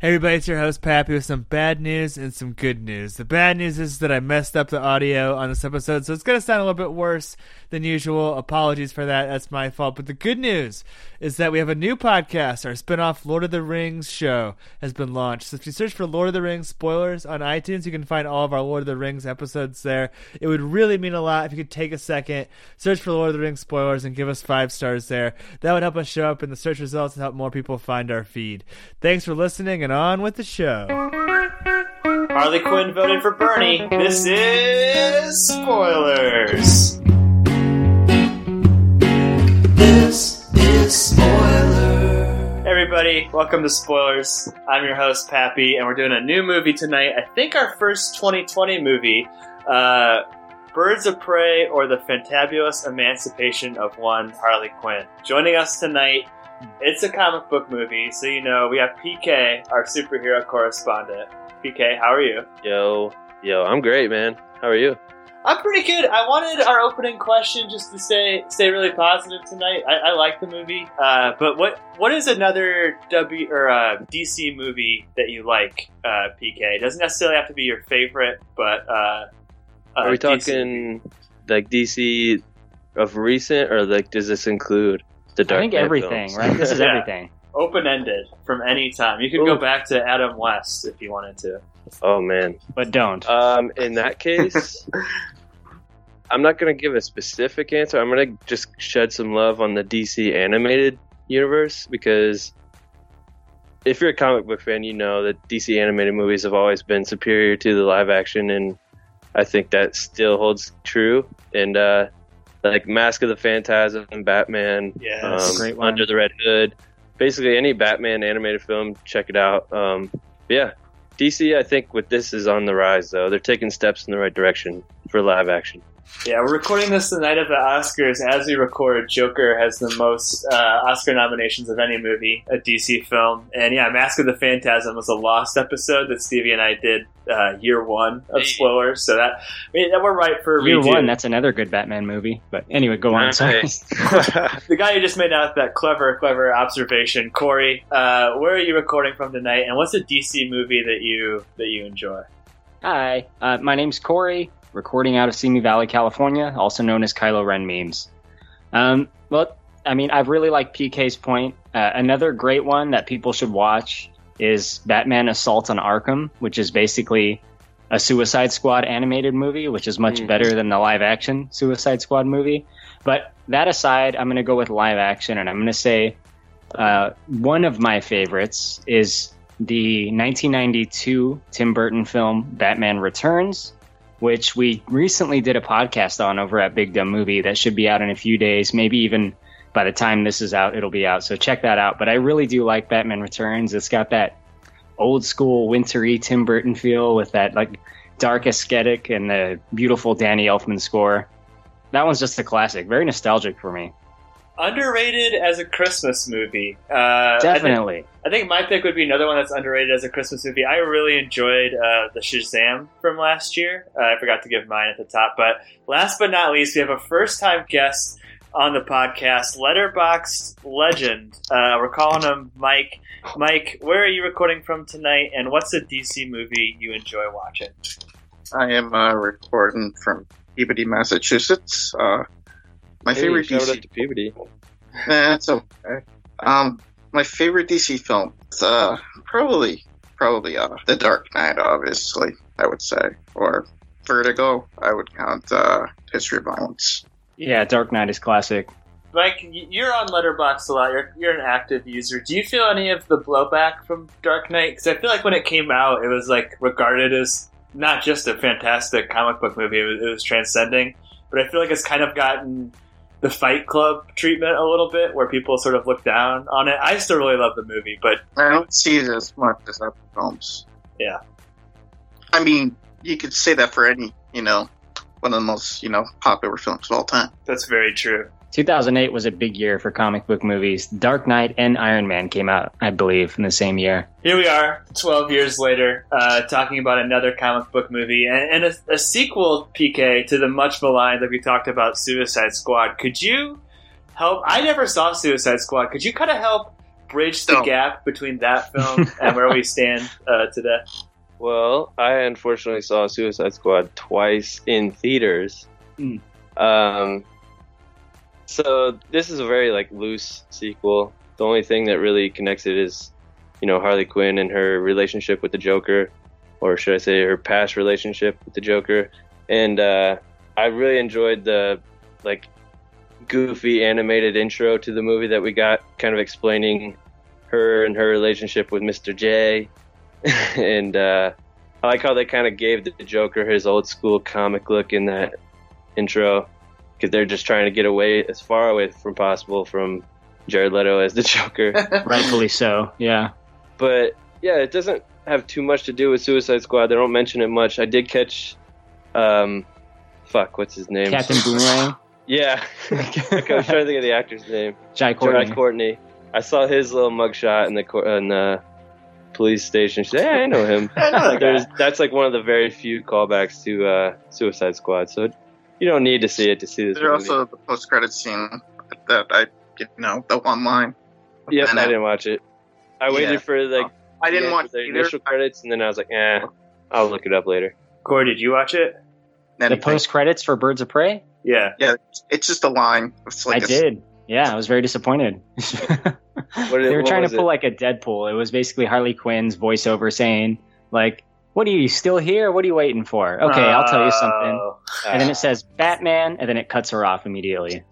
Hey everybody, it's your host Pappy with some bad news and some good news. The bad news is that I messed up the audio on this episode, so it's gonna sound a little bit worse than usual. Apologies for that, that's my fault. But the good news is that we have a new podcast. Our spin-off Lord of the Rings show has been launched. So if you search for Lord of the Rings spoilers on iTunes, you can find all of our Lord of the Rings episodes there. It would really mean a lot if you could take a second, search for Lord of the Rings spoilers, and give us five stars there. That would help us show up in the search results and help more people find our feed. Thanks for listening, and on with the show. Harley Quinn voted for Bernie. This is spoilers. This is spoiler. Hey everybody, welcome to Spoilers. I'm your host Pappy, and we're doing a new movie tonight. I think our first 2020 movie, uh, Birds of Prey or the Fantabulous Emancipation of One Harley Quinn. Joining us tonight, it's a comic book movie, so you know we have PK, our superhero correspondent. PK, how are you? Yo, yo, I'm great, man. How are you? I'm pretty good. I wanted our opening question just to say stay really positive tonight. I, I like the movie, uh, but what what is another W or uh, DC movie that you like, uh, PK? It doesn't necessarily have to be your favorite, but uh, Are we DC talking like DC of recent, or like does this include the I think Knight everything, films? right? This is Yeah. everything. open ended from any time? You could go back to Adam West if you wanted to. Oh man. But don't. Um, in that case, I'm not gonna give a specific answer. I'm gonna just shed some love on the DC animated universe because if you're a comic book fan, you know that DC animated movies have always been superior to the live action, and I think that still holds true. And uh, like Mask of the Phantasm, Batman, Yes. um, Great one. Under the Red Hood, basically any Batman animated film, check it out. Um, yeah, DC, I think with this is on the rise though. They're taking steps in the right direction for live action. Yeah, we're recording this the night of the Oscars. As we record, Joker has the most uh, Oscar nominations of any movie, a DC film. And yeah, Mask of the Phantasm was a lost episode that Stevie and I did uh, year one of Hey. spoilers. So that, I mean, that we're right for Year redo. one, that's another good Batman movie. But anyway, go on. Sorry. Nice. the guy who just made out that clever, clever observation, Corey. Uh, where are you recording from tonight? And what's a DC movie that you that you enjoy? Hi, uh, my name's Corey, recording out of Simi Valley, California, also known as Kylo Ren memes. Um, well, I mean, I've really liked PK's point. Uh, another great one that people should watch is Batman Assault on Arkham, which is basically a Suicide Squad animated movie, which is much Mhm. better than the live action Suicide Squad movie. But that aside, I'm going to go with live action, and I'm going to say uh, one of my favorites is the 1992 Tim Burton film Batman Returns, which we recently did a podcast on over at Big Dumb Movie that should be out in a few days, maybe even by the time this is out, it'll be out. So check that out. But I really do like Batman Returns. It's got that old school wintry Tim Burton feel with that like dark aesthetic and the beautiful Danny Elfman score. That one's just a classic, very nostalgic for me. Underrated as a Christmas movie. Uh, I think- Definitely. I think my pick would be another one that's underrated as a Christmas movie. I really enjoyed uh, the Shazam from last year. Uh, I forgot to give mine at the top, but last but not least, we have a first-time guest on the podcast, Letterboxd legend. Uh, we're calling him Mike. Mike, where are you recording from tonight, and what's a DC movie you enjoy watching? I am uh, recording from Peabody, Massachusetts. My Hey, favorite shout out DC. to Puberty. That's okay. Um, my favorite DC film. It's, uh, probably, probably uh, The Dark Knight. Obviously, I would say, or Vertigo. I would count uh, History of Violence. Yeah, Dark Knight is classic. Mike, you're on Letterboxd a lot. You're, you're an active user. Do you feel any of the blowback from Dark Knight? Because I feel like when it came out, it was like regarded as not just a fantastic comic book movie; it was, it was transcending. But I feel like it's kind of gotten the Fight Club treatment a little bit, where people sort of look down on it. I still really love the movie, but I don't see it as much as other films. Yeah. I mean, you could say that for any, you know, one of the most, you know, popular films of all time. that's very true. 2008 was a big year for comic book movies. Dark Knight and Iron Man came out, I believe, in the same year. Here we are, 12 years later, uh, talking about another comic book movie and, and a, a sequel, PK, to the much maligned, that we talked about, Suicide Squad. Could you help? I never saw Suicide Squad. Could you kind of help bridge the Don't. gap between that film and where we stand uh, today? Well, I unfortunately saw Suicide Squad twice in theaters. Mm. Um, so this is a very like loose sequel. The only thing that really connects it is, you know, Harley Quinn and her relationship with the Joker, or should I say, her past relationship with the Joker. And uh, I really enjoyed the like goofy animated intro to the movie that we got, kind of explaining her and her relationship with Mr. J. and uh, I like how they kind of gave the Joker his old school comic look in that intro because they're just trying to get away as far away from possible from Jared Leto as the Joker. Rightfully so. Yeah. but yeah, it doesn't have too much to do with Suicide Squad. They don't mention it much. I did catch, um, fuck, what's his name? Captain Boomerang. Yeah, Like, I was trying to think of the actor's name. Jai Courtney. Courtney. Courtney. I saw his little mugshot in the cour- in the police station. She said, "Yeah, I know him." I know that There's guy. that's like one of the very few callbacks to uh, Suicide Squad. So you don't need to see it to see this There's movie. also the post credit scene that I, you know, the one line. yep, and I I- didn't watch it. I waited Yeah. for like I didn't watch the either. initial credits, and then I was like, "Eh, I'll look it up later." Corey, did you watch it? The post credits for Birds of Prey. Yeah. Yeah. It's just a line. It's like I a- did. Yeah, I was very disappointed. What, they were what trying to pull it? like a Deadpool. It was basically Harley Quinn's voiceover saying, like, "What are you still here? What are you waiting for?" Okay, I'll tell you something. Oh, And then it says Batman, and then it cuts her off immediately.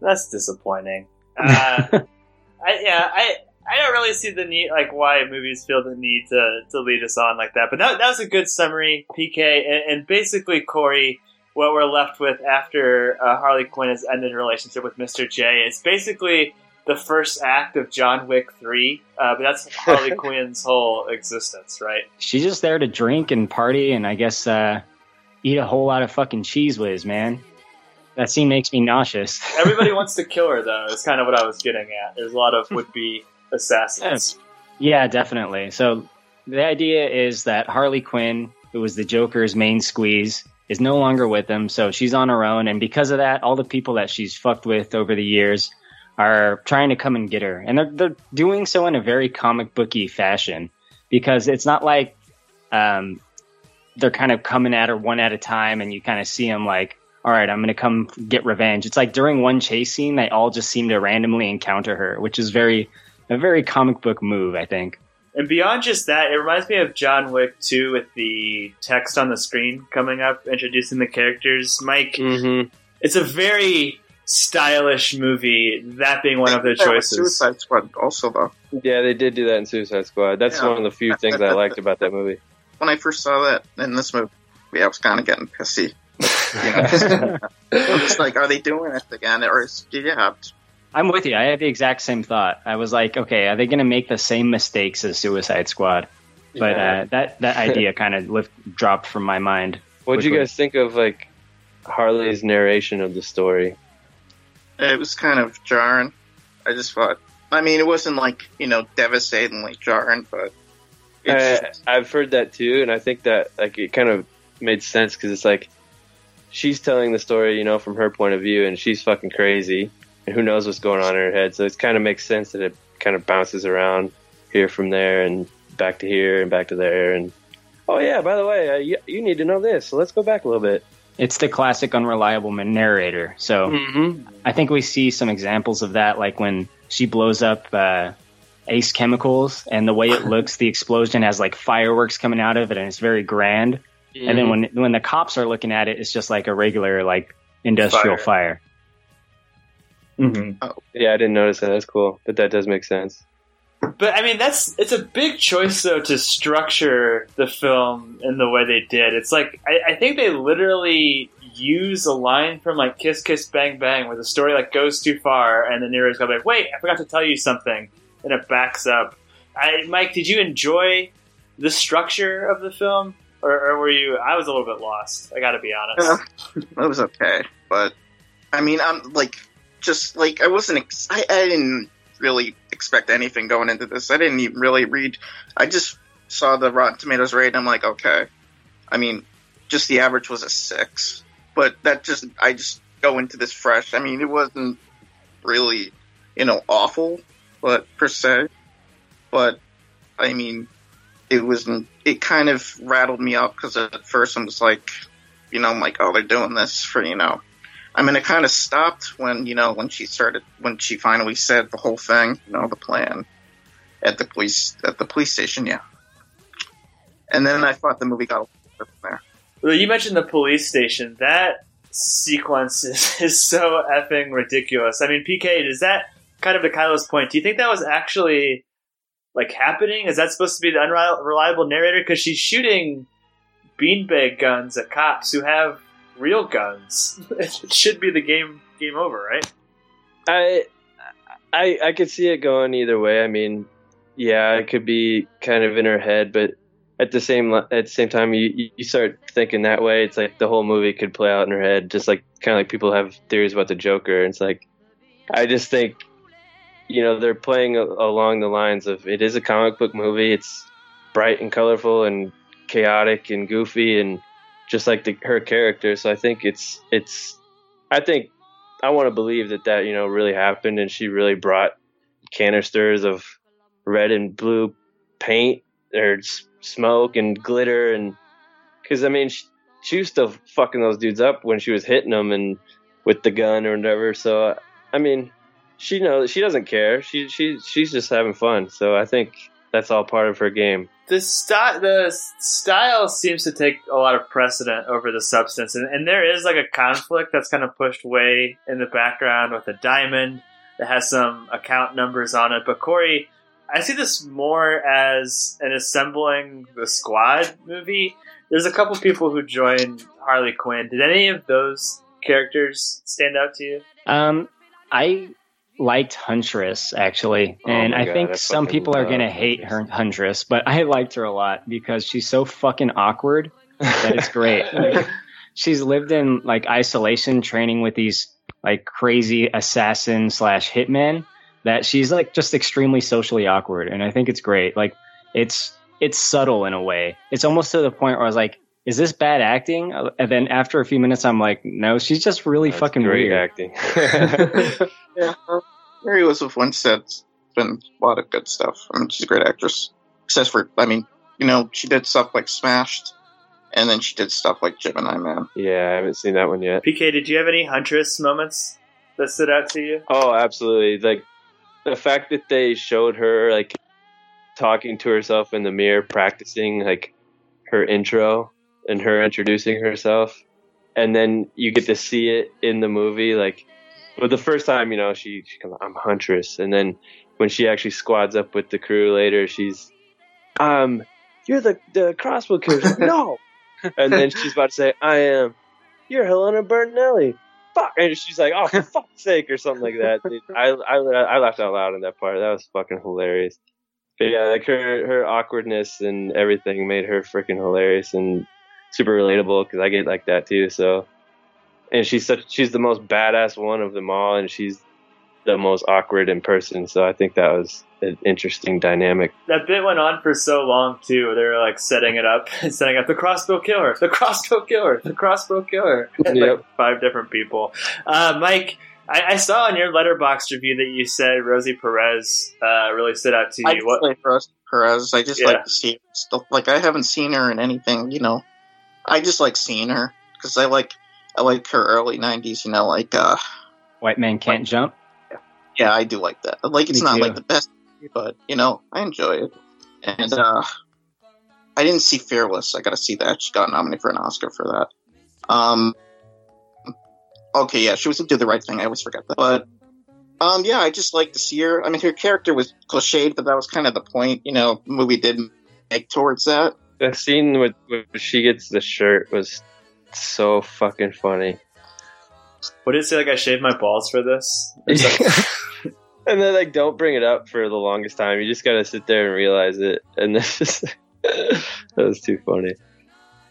That's disappointing. Uh, I, yeah, I I don't really see the need, like why movies feel the need to, to lead us on like that. But that, that was a good summary, PK. And, and basically, Corey, what we're left with after uh, Harley Quinn has ended her relationship with Mr. J is basically the first act of John Wick 3. Uh, but that's Harley Quinn's whole existence, right? She's just there to drink and party, and I guess uh, eat a whole lot of fucking cheese whiz, man. That scene makes me nauseous. Everybody wants to kill her, though, is kind of what I was getting at. There's a lot of would be assassins. Yeah, definitely. So the idea is that Harley Quinn, who was the Joker's main squeeze, is no longer with him. So she's on her own, and because of that, all the people that she's fucked with over the years are trying to come and get her, and they're they're doing so in a very comic booky fashion because it's not like um, they're kind of coming at her one at a time, and you kind of see them like. All right, I'm going to come get revenge. It's like during one chase scene, they all just seem to randomly encounter her, which is very a very comic book move, I think. And beyond just that, it reminds me of John Wick 2 with the text on the screen coming up, introducing the characters. Mike, Mm-hmm. it's a very stylish movie, that being one of their That was choices. Suicide Squad also though. Yeah, they did do that in Suicide Squad. That's Yeah. one of the few things I liked about that movie. When I first saw that in this movie, I was kind of getting pissy. You know, it's like, are they doing it again? Or is, yeah, I'm with you. I had the exact same thought. I was like, okay, are they going to make the same mistakes as Suicide Squad? But Yeah. uh, that that idea kind of lift dropped from my mind. What'd you quickly. guys think of like Harley's narration of the story? It was kind of jarring. I just thought, I mean, it wasn't like, you know, devastatingly jarring, but it's I, I've heard that too, and I think that like it kind of made sense because it's like she's telling the story, you know, from her point of view, and she's fucking crazy, and who knows what's going on in her head. So it kind of makes sense that it kind of bounces around here from there and back to here and back to there, and oh yeah, by the way, uh, you, you need to know this, so let's go back a little bit. It's the classic unreliable narrator. So Mm-hmm. I think we see some examples of that, like when she blows up uh, Ace Chemicals, and the way it looks, the explosion has like fireworks coming out of it, and it's very grand. And then when when the cops are looking at it, it's just like a regular like industrial fire. Mm-hmm. yeah, I didn't notice that. That's cool, but that does make sense. But I mean, that's it's a big choice though to structure the film in the way they did. It's like I, I think they literally use a line from like Kiss Kiss Bang Bang where the story like goes too far and the narrator's gonna be like, wait, I forgot to tell you something, and it backs up. I, Mike, did you enjoy the structure of the film, or, or were you? I was a little bit lost. I got to be honest. it was okay. But, I mean, I'm like, just like, I wasn't, ex- I, I didn't really expect anything going into this. I didn't even really read, I just saw the Rotten Tomatoes rate, and I'm like, okay. I mean, just the average was a six. But that just, I just go into this fresh. I mean, it wasn't really, you know, awful, but per se. But I mean, it wasn't. It kind of rattled me up because at first I was like, you know, I'm like, oh, they're doing this for you know. I mean, it kind of stopped when you know when she started when she finally said the whole thing, you know, the plan at the police at the police station, yeah. And then I thought the movie got a little from there. Well, you mentioned the police station. That sequence is, is so effing ridiculous. I mean, PK, is that kind of to Kylo's point? Do you think that was actually like happening? Is that supposed to be the unreliable narrator? Because she's shooting beanbag guns at cops who have real guns. it should be the game game over, right? I I I could see it going either way. I mean, yeah, it could be kind of in her head, but at the same at the same time, you you start thinking that way. It's like the whole movie could play out in her head, just like kind of like people have theories about the Joker. It's like, I just think, you know, they're playing along the lines of it is a comic book movie. It's bright and colorful and chaotic and goofy and just like the, her character. So I think it's it's. I think I want to believe that that you know really happened, and she really brought canisters of red and blue paint or s- smoke and glitter, and because I mean she, she was still fucking those dudes up when she was hitting them and with the gun or whatever. So I mean, she knows she doesn't care. She she she's just having fun. So I think that's all part of her game the style the style seems to take a lot of precedent over the substance and, and there is like a conflict that's kind of pushed way in the background with a diamond that has some account numbers on it but corey i see this more as an assembling the squad movie. There's a couple people who joined harley quinn. Did any of those characters stand out to you? Um, I liked Huntress actually, Oh and I God, think some people are gonna hate her Huntress. But I liked her a lot because she's so fucking awkward that it's great. Like, she's lived in like isolation, training with these like crazy assassin slash hitmen. That she's like just extremely socially awkward, and I think it's great. Like it's it's subtle in a way. It's almost to the point where I was like, "Is this bad acting?" And then after a few minutes, I'm like, "No, she's just really That's fucking great weird." acting. Yeah, Mary Elizabeth Winstead's been a lot of good stuff. I mean, she's a great actress. Except for, I mean, you know, she did stuff like Smashed, and then she did stuff like Gemini Man. yeah, I haven't seen that one yet. pk did you have any huntress moments that stood out to you Oh, absolutely. Like the fact that they showed her like talking to herself in the mirror, practicing like her intro and her introducing herself, and then you get to see it in the movie. Like, but the first time, you know, she, she comes, I'm Huntress, and then when she actually squads up with the crew later, she's, um, you're the the crossbow killer. No, and then she's about to say, I am. You're Helena Bertinelli fuck, and she's like, oh, for fuck's sake, or something like that. Dude, I, I, I laughed out loud in that part. That was fucking hilarious. But yeah, like her, her awkwardness and everything made her freaking hilarious and super relatable because I get like that too. So, and she's such, she's the most badass one of them all, and she's the most awkward in person. So I think that was an interesting dynamic. that bit went on for so long too. They were like setting it up, setting up the crossbow killer, the crossbow killer, the crossbow killer. like Yep. five different people. Uh, Mike, I, I saw in your Letterboxd review that you said Rosie Perez uh, really stood out to I you. just What? like Perez. Perez. I just Yeah. like to see her stuff. Like I haven't seen her in anything. You know, I just like seeing her because I like I like her early '90s. You know, like uh, White man can't jump. yeah, I do like that. Like it's Me not too. like the best, but you know, I enjoy it. And uh I didn't see Fearless. I got to see that. She got nominated for an Oscar for that. Um Okay, yeah, she was to Do the Right Thing. I always forget that. But um yeah, I just like to see her. I mean, her character was cliched, but that was kind of the point, you know, movie did make towards that. The scene with where she gets the shirt was so fucking funny. What did it say? Like I shaved my balls for this? And then like don't bring it up for the longest time. You just gotta sit there and realize it. And this just that was too funny.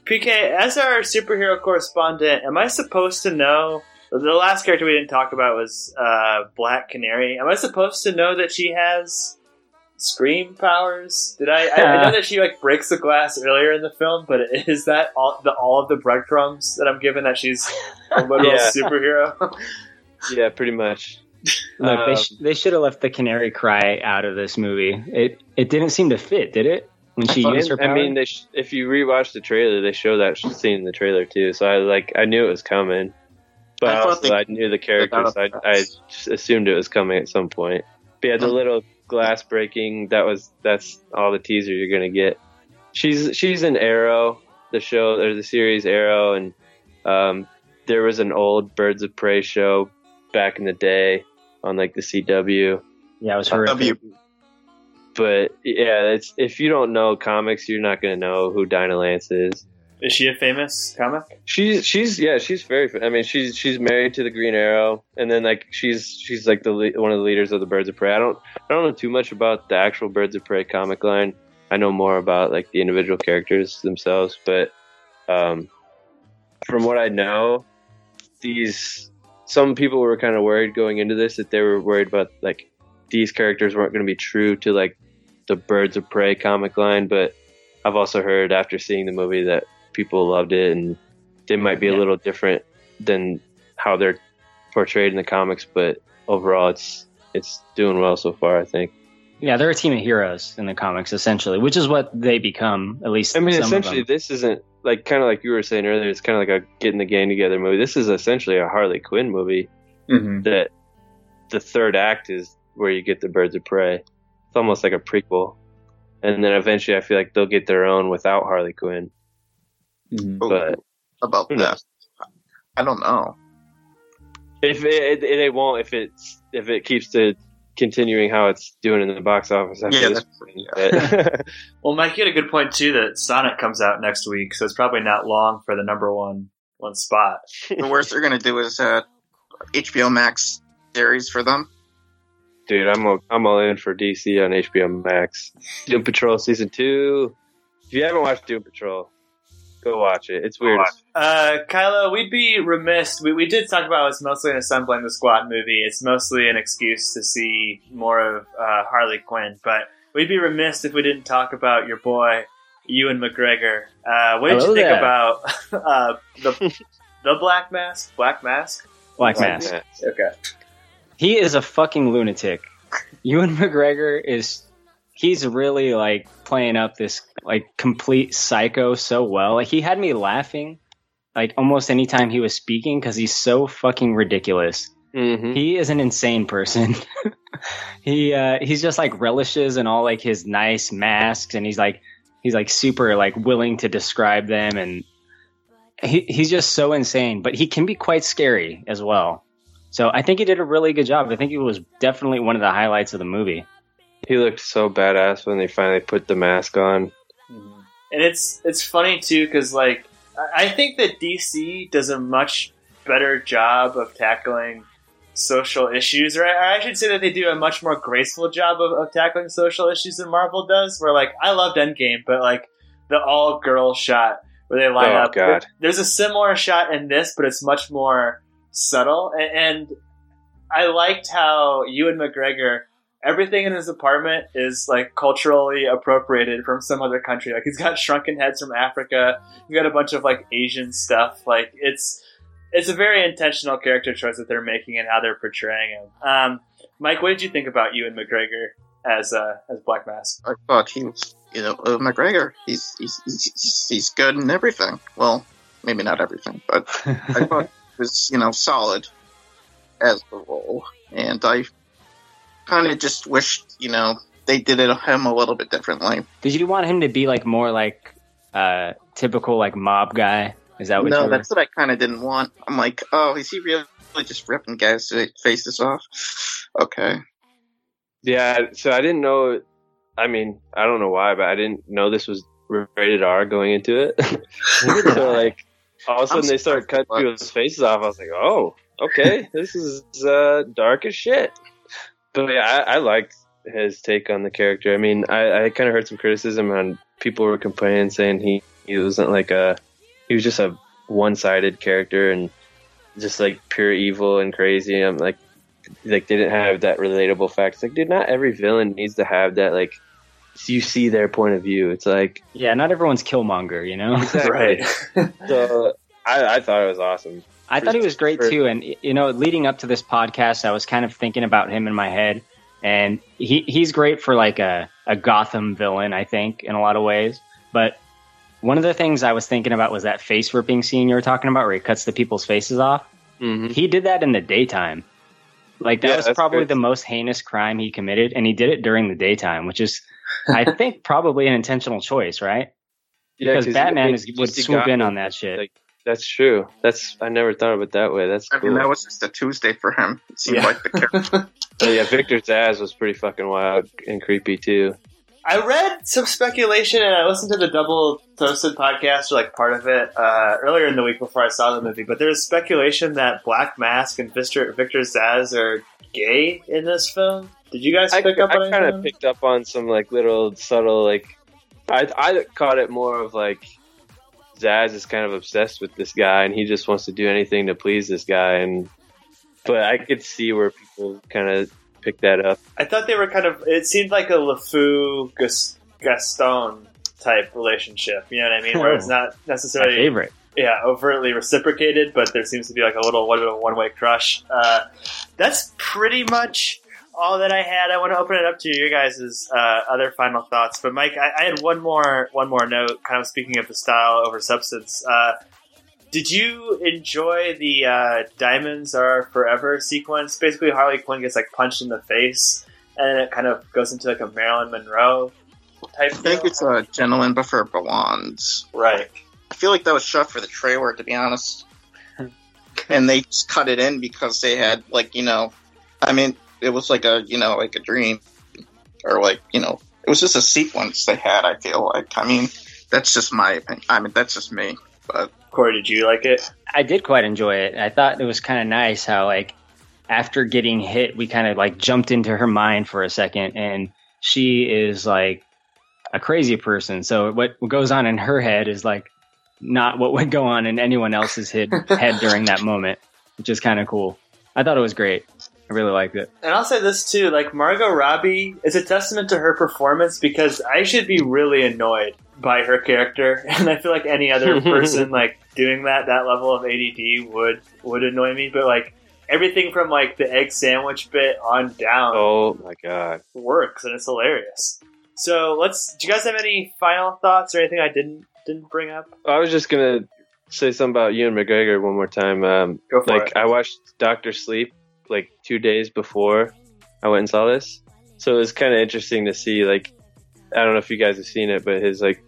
PK, as our superhero correspondent, am I supposed to know? The last character we didn't talk about was uh, Black Canary. Am I supposed to know that she has scream powers? Did I? I, I know that she like breaks the glass earlier in the film, but is that all the all of the breadcrumbs that I'm given that she's a literal Yeah. superhero? Yeah, pretty much. Look, they, Um, sh- they should have left the canary cry out of this movie. It it didn't seem to fit, did it? When she used her I mean, they sh- if you rewatch the trailer, they show that scene in the trailer too. So I like, I knew it was coming, but I I also they- I knew the characters. I, I just assumed it was coming at some point. But yeah, the little glass breaking. That was that's all the teaser you're gonna get. She's she's in Arrow, the show or the series Arrow, and um, there was an old Birds of Prey show back in the day on like the CW. yeah, it was W. horrific. But yeah, it's if you don't know comics, you're not gonna know who Dinah Lance is. Is she a famous comic? She's she's yeah she's very I mean she's she's married to the Green Arrow and then like she's she's like the one of the leaders of the Birds of Prey. I don't I don't know too much about the actual Birds of Prey comic line. I know more about like the individual characters themselves, but um, from what I know, these some people were kind of worried going into this that they were worried about like these characters weren't going to be true to like the Birds of Prey comic line, but I've also heard after seeing the movie that people loved it and they might be a little different than how they're portrayed in the comics, but overall it's it's doing well so far, I think. Yeah, they're a team of heroes in the comics, essentially, which is what they become. At least I mean, some essentially, of them. this isn't like kind of like you were saying earlier. It's kind of like a getting the gang together movie. This is essentially a Harley Quinn movie. Mm-hmm. That the third act is where you get the Birds of Prey. It's almost like a prequel, and then eventually, I feel like they'll get their own without Harley Quinn. Mm-hmm. But about that. I don't know. if it, it, they won't, if it's if it keeps to continuing how it's doing in the box office after Yeah, this, that's- but- Well, Mike, you had a good point too that Sonic comes out next week, so it's probably not long for the number one one spot. The worst they're gonna do is uh, HBO Max series for them. Dude, I'm all, I'm all in for DC on HBO Max. Doom Patrol season two. If you haven't watched Doom Patrol, go watch it. It's weird. as- Uh, Kylo, we'd be remiss. We, we did talk about it's mostly an assembling the squad movie. It's mostly an excuse to see more of uh, Harley Quinn, but we'd be remiss if we didn't talk about your boy Ewan McGregor. Uh, what did Hello you think there. about uh, the the Black Mask? Black Mask? Black Like Mask. that. Okay. He is a fucking lunatic. Ewan McGregor is he's really like playing up this like complete psycho so well. Like he had me laughing like almost anytime he was speaking because he's so fucking ridiculous. Mhm. He is an insane person. he uh he's just like relishes in all like his nice masks and he's like he's like super like willing to describe them and he he's just so insane, but he can be quite scary as well. So I think he did a really good job. I think he was definitely one of the highlights of the movie. He looked so badass when they finally put the mask on. And it's it's funny too because like I think that DC does a much better job of tackling social issues, or I I should say that they do a much more graceful job of, of tackling social issues than Marvel does. Where like I loved Endgame, but like the all girl shot where they line Oh, up. God. There's a similar shot in this, but it's much more subtle. And, and I liked how Ewan McGregor everything in his apartment is like culturally appropriated from some other country. Like he's got shrunken heads from Africa. He's got a bunch of like Asian stuff. Like it's it's a very intentional character choice that they're making and how they're portraying him. Um, Mike, what did you think about Ewan McGregor as uh, as Black Mask? I thought he was, you know, uh, McGregor. He's, he's he's he's good in everything. Well, maybe not everything, but I thought he was, you know, solid as the role, and I kind of just wished, you know, they did it on him a little bit differently. Did you want him to be like more like uh typical like mob guy? Is that what No, you were? that's what I kind of didn't want. I'm like, oh, is he really just ripping guys' faces off? Okay. Yeah, so I didn't know. I mean, I don't know why, but I didn't know this was rated R going into it. so like, all of a I'm sudden they started cutting people's faces off. I was like, oh, okay, this is uh, dark as shit. But yeah, I, I liked his take on the character. I mean, I, I kind of heard some criticism on people were complaining, saying he he wasn't like a he was just a one sided character and just like pure evil and crazy. I'm like, like they didn't have that relatable fact. It's like, dude, not every villain needs to have that. Like, you see their point of view. It's like, yeah, not everyone's Killmonger, you know. exactly. Right. So I, I thought it was awesome. I thought he was great too. And you know, leading up to this podcast, I was kind of thinking about him in my head, and he he's great for like a a Gotham villain, I think, in a lot of ways. But one of the things I was thinking about was that face ripping scene you were talking about, where he cuts the people's faces off. hmm He did that in the daytime. Like that Yeah, was probably great. the most heinous crime he committed, and he did it during the daytime, which is, I think, probably an intentional choice, right? Because 'cause Batman is, would swoop in on that shit. Like, that's true. That's I never thought of it that way. That's I cool. mean, that was just a Tuesday for him. It seemed Yeah. like the character. Yeah, Victor Zsasz was pretty fucking wild and creepy too. I read some speculation and I listened to the Double Toasted podcast, or like part of it, uh, earlier in the week before I saw the movie. But there's speculation that Black Mask and Victor, Victor Zsasz are gay in this film. Did you guys I, pick up on I kind of picked up on some like little subtle like I I caught it more of like Zsasz is kind of obsessed with this guy and he just wants to do anything to please this guy and but I could see where people kind of pick that up. I thought they were kind of. It seemed like a LeFou Gaston type relationship. You know what I mean? Where it's not My necessarily favorite. yeah, overtly reciprocated, but there seems to be like a little one one way crush. Uh, that's pretty much all that I had. I want to open it up to you guys' uh, other final thoughts. But Mike, I, I had one more one more note. Kind of speaking of the style over substance. Uh, did you enjoy the uh, "Diamonds Are Forever" sequence? Basically, Harley Quinn gets like punched in the face, and it kind of goes into like a Marilyn Monroe type. I think deal. it's a Gentlemen Prefer Blondes. right. I feel like that was shot for the trailer, to be honest. and they just cut it in because they had, like, you know, I mean, it was like a, you know, like a dream, or like, you know, it was just a sequence they had. I feel like. I mean, that's just my opinion. I mean, that's just me. But Corey, did you like it? I did quite enjoy it. I thought it was kind of nice how like after getting hit, we kind of like jumped into her mind for a second, and she is like a crazy person. So what what goes on in her head is like not what would go on in anyone else's head head during that moment, which is kind of cool. I thought it was great. I really liked it. And I'll say this too, like Margot Robbie is a testament to her performance because I should be really annoyed by her character, and I feel like any other person like doing that that level of ADD would would annoy me. But like everything from like the egg sandwich bit on down Oh my god. works, and it's hilarious. So let's. Do you guys have any final thoughts or anything I didn't didn't bring up? I was just gonna say something about Ewan McGregor one more time. Um, Go for like it. I watched Doctor Sleep like two days before I went and saw this, so it was kind of interesting to see. Like, I don't know if you guys have seen it, but his like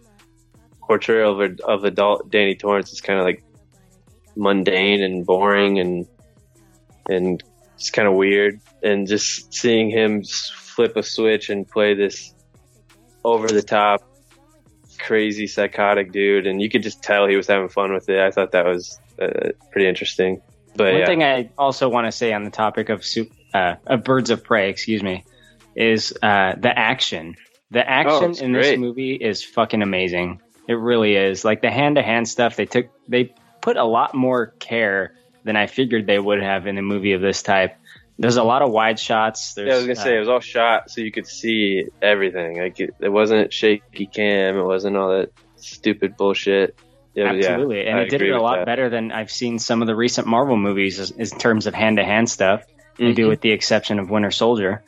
portrayal of, of adult Danny Torrance is kind of like mundane and boring and and it's kind of weird. And just seeing him flip a switch and play this over the top crazy psychotic dude and you could just tell he was having fun with it i thought that was uh, pretty interesting but One yeah thing I also want to say on the topic of soup, uh, of Birds of Prey, excuse me, is uh, the action. The action it's in this movie is fucking amazing. It really is. Like the hand to hand stuff, they took they put a lot more care than I figured they would have in a movie of this type. There's a lot of wide shots. There's, yeah, I was gonna uh, say it was all shot so you could see everything. Like it, it wasn't shaky cam. It wasn't all that stupid bullshit. Yeah, but yeah, Absolutely, and I it did it a lot that. better than I've seen some of the recent Marvel movies as- in terms of hand to hand stuff. maybe Mhm. with the exception of Winter Soldier.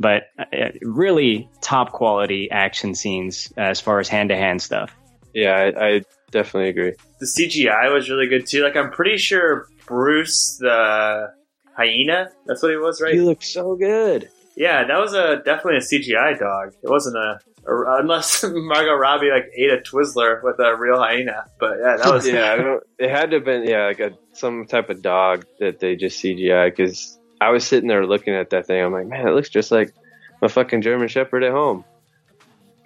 But uh, really top quality action scenes uh, as far as hand to hand stuff. Yeah, I, I definitely agree. the CGI was really good too. Like I'm pretty sure Bruce the hyena, that's what he was, right? look so good. Yeah, that was a definitely a CGI dog. It wasn't a, a unless Margot Robbie like ate a Twizzler with a real hyena. But yeah, that was yeah, I don't, it had to have been yeah like a some type of dog that they just CGI because I was sitting there looking at that thing. I'm like, man, it looks just like my fucking German Shepherd at home.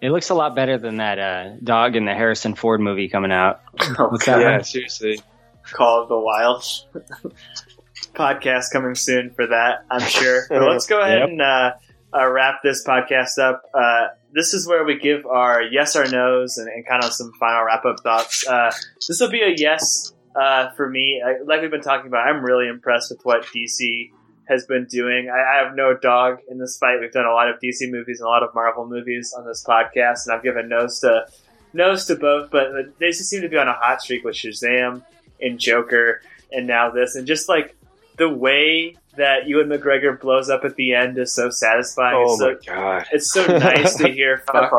It looks a lot better than that uh, dog in the Harrison Ford movie coming out. What's that Yeah, seriously. Call of the Wild podcast coming soon for that, I'm sure. But let's go ahead Yep. and uh, uh, wrap this podcast up. Uh, this is where we give our yes or no's and, and kind of some final wrap up thoughts. Uh, this will be a yes uh, for me. I, like we've been talking about, I'm really impressed with what DC has been doing. I, I have no dog in this fight. We've done a lot of DC movies and a lot of Marvel movies on this podcast, and I've given no's to no's to both. But they just seem to be on a hot streak with Shazam and Joker. and now this, and just like the way that Ewan McGregor blows up at the end is so satisfying. Oh it's, so, my god! it's so nice to hear fuck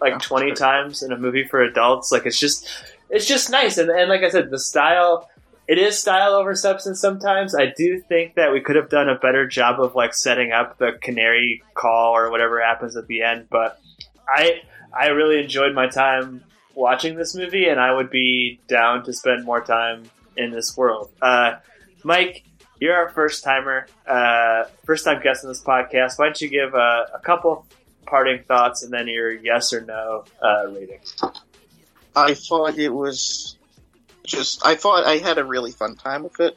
like 20 times in a movie for adults. Like it's just it's just nice and, and like I said, the style it is style over substance sometimes. I do think that we could have done a better job of like setting up the canary call or whatever happens at the end, but I I really enjoyed my time watching this movie and I would be down to spend more time in this world. Uh, Mike, you're our first timer, uh, first time guest on this podcast. Why don't you give uh, a couple parting thoughts and then your yes or no uh, rating? I thought it was just. I thought I had a really fun time with it.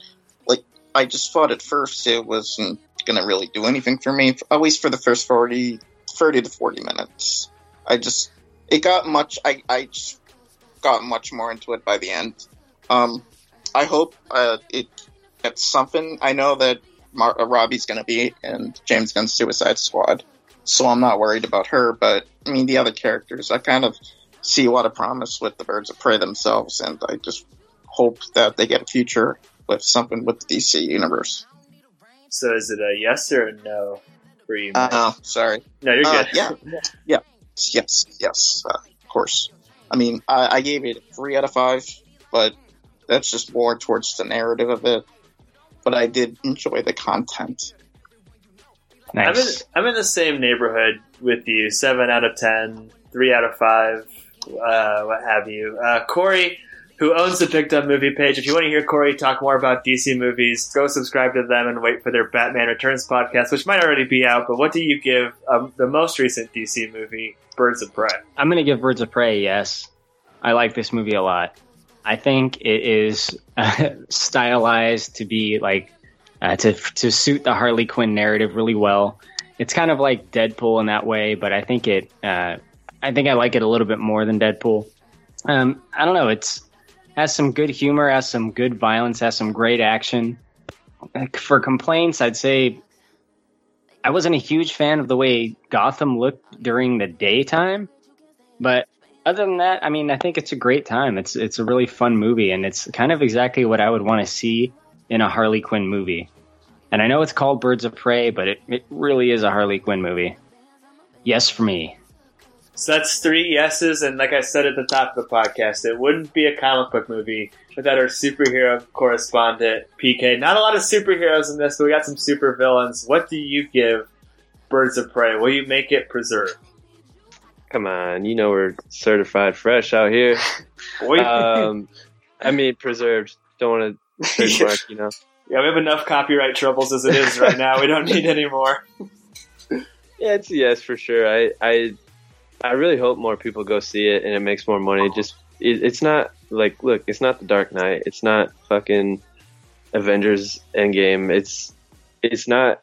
Like I just thought at first it wasn't gonna really do anything for me. At least for the first 40, 30 to forty minutes. I just it got much. I I just got much more into it by the end. Um, I hope uh, it gets something. I know that Mar- uh, Robbie's gonna be in James Gunn's Suicide Squad, so I'm not worried about her. But I mean, the other characters, I kind of see a lot of promise with the Birds of Prey themselves, and I just hope that they get a future with something with the DC universe. So is it a yes or a no for you? Mike? Uh, sorry. no, you're Uh, good. yeah, yeah, yes, yes, uh, of course. I mean, I, I gave it three out of five, but that's just more towards the narrative of it. But I did enjoy the content. I'm in, Nice. I'm in the same neighborhood with you. Seven out of ten, three out of five, uh, what have you. Uh, Corey, who owns the Big Dumb Movie page, if you want to hear Corey talk more about DC movies, go subscribe to them and wait for their Batman Returns podcast, which might already be out. But what do you give um, the most recent DC movie, Birds of Prey? I'm going to give Birds of Prey, yes. I like this movie a lot. I think it is uh, stylized to be like uh, to to suit the Harley Quinn narrative really well. It's kind of like Deadpool in that way, but I think it uh, I think I like it a little bit more than Deadpool. Um, I don't know. It's has some good humor, has some good violence, has some great action. For complaints, I'd say I wasn't a huge fan of the way Gotham looked during the daytime, but other than that, I mean, I think it's a great time. It's it's a really fun movie, and it's kind of exactly what I would want to see in a Harley Quinn movie. And I know it's called Birds of Prey, but it, it really is a Harley Quinn movie. Yes, for me. So that's three yeses, and like I said at the top of the podcast, it wouldn't be a comic book movie without our superhero correspondent PK. Not a lot of superheroes in this, but we got some super villains. What do you give Birds of Prey? Will you make it preserve? Come on, you know we're certified fresh out here. Um, I mean, preserved. Don't want to trademark, you know. yeah, we have enough copyright troubles as it is right now. We don't need any more. Yeah, it's yes for sure. I, I, I really hope more people go see it and it makes more money. Just it, it's not like look, it's not the Dark Knight. It's not fucking Avengers Endgame. It's it's not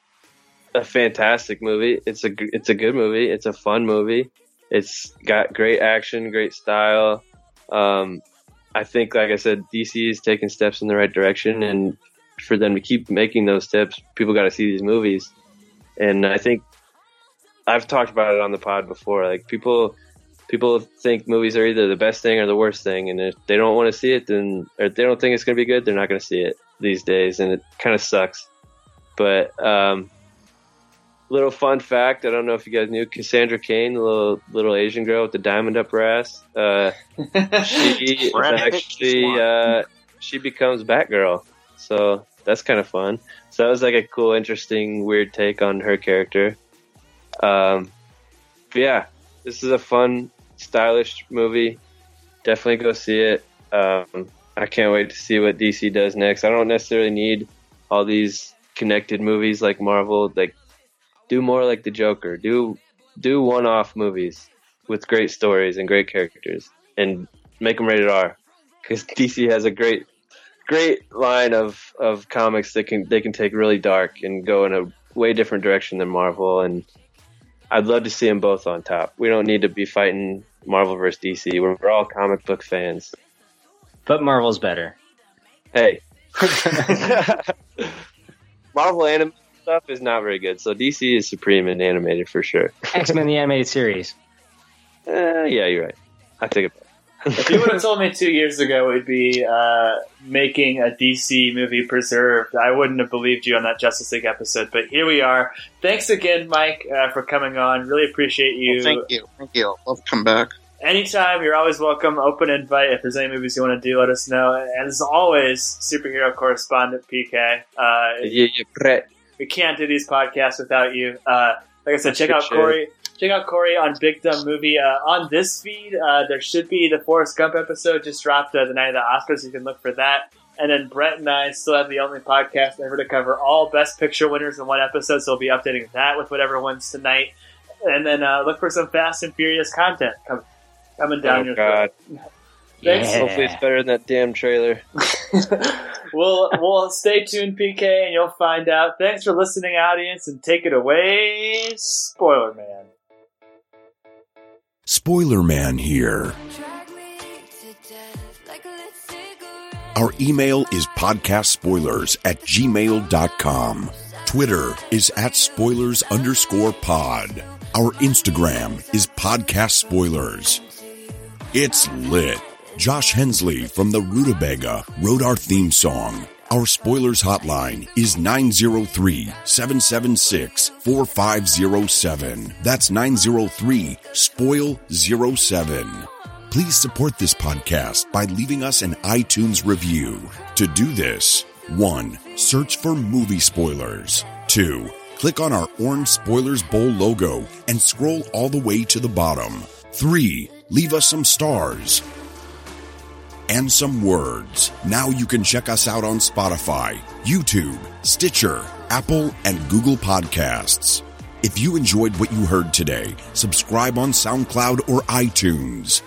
a fantastic movie. It's a it's a good movie. It's a fun movie. It's got great action, great style. Um, I think, like I said, DC is taking steps in the right direction, and for them to keep making those steps, people got to see these movies. And I think I've talked about it on the pod before. Like people, people think movies are either the best thing or the worst thing, and if they don't want to see it, then or if they don't think it's going to be good, they're not going to see it these days, and it kind of sucks. But um, little fun fact: I don't know if you guys knew Cassandra Cain, the little little Asian girl with the diamond up her ass. Uh, she is Brad Pitt actually uh, she becomes Batgirl, so that's kind of fun. So that was like a cool, interesting, weird take on her character. Um, yeah, this is a fun, stylish movie. Definitely go see it. Um, I can't wait to see what DC does next. I don't necessarily need all these connected movies like Marvel. Like, do more like the Joker. Do do one-off movies with great stories and great characters, and make them rated R. Because DC has a great great line of, of comics that can they can take really dark and go in a way different direction than Marvel and I'd love to see them both on top. We don't need to be fighting Marvel versus DC. We're, we're all comic book fans. But Marvel's better. Hey, Marvel animated stuff is not very good, so DC is supreme in animated for sure. X Men the animated series. Uh, yeah, you're right. I take it back. If you would have told me two years ago we'd be uh, making a DC movie preserved, I wouldn't have believed you on that Justice League episode. But here we are. Thanks again, Mike, uh, for coming on. Really appreciate you. Well, thank you. Thank you. Love to come back. Anytime, you're always welcome. Open invite. If there's any movies you want to do, let us know. And as always, superhero correspondent PK. Uh, Yeah, yeah, Brett. We can't do these podcasts without you. Uh, like I said, check out shit. Corey. Check out Corey on Big Dumb Movie. Uh, on this feed, uh, there should be the Forrest Gump episode just dropped uh, the night of the Oscars. You can look for that. And then Brett and I still have the only podcast ever to cover all Best Picture winners in one episode, so we'll be updating that with whatever wins tonight. And then uh, look for some Fast and Furious content com- coming down Oh, your God. throat. Thanks. Yeah. Hopefully, it's better than that damn trailer. we'll we'll stay tuned, PK, and you'll find out. Thanks for listening, audience, and take it away, Spoiler Man. Spoiler Man here. Our email is podcastspoilers at gmail.com. Twitter is at spoilers underscore pod. Our Instagram is podcast spoilers. It's lit. Josh Hensley from the Rutabega wrote our theme song. Our spoilers hotline is 903 776 4507. That's 903 Spoil 07. Please support this podcast by leaving us an iTunes review. To do this, 1. Search for movie spoilers. 2. Click on our orange Spoilers Bowl logo and scroll all the way to the bottom. 3. Leave us some stars and some words. Now you can check us out on Spotify, YouTube, Stitcher, Apple, and Google Podcasts. If you enjoyed what you heard today, subscribe on SoundCloud or iTunes.